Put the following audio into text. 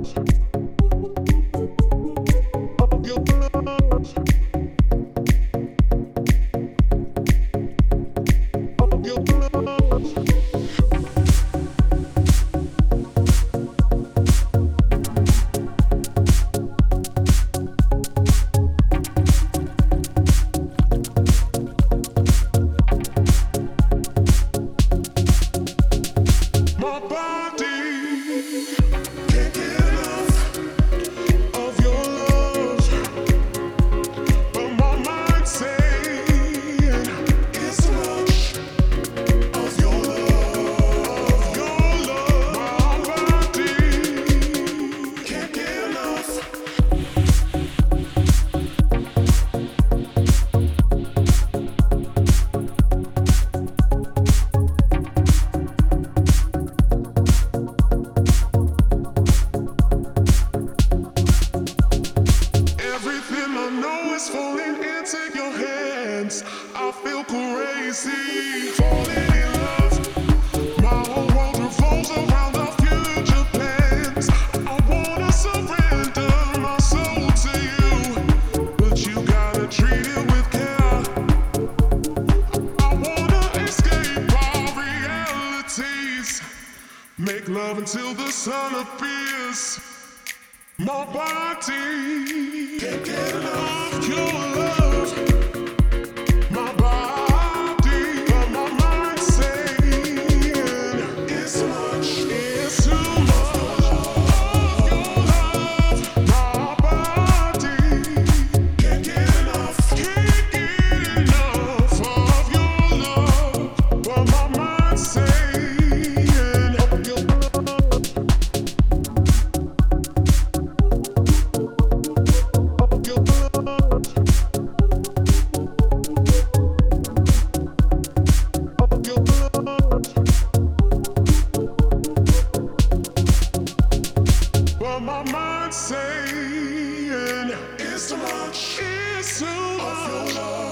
of is falling into your hands. I feel crazy, falling in love. My whole world revolves around our future plans. I wanna surrender my soul to you, but you gotta treat it with care. I wanna escape our realities, make love until the sun appears. My body can't get enough of your. too much. It's too much.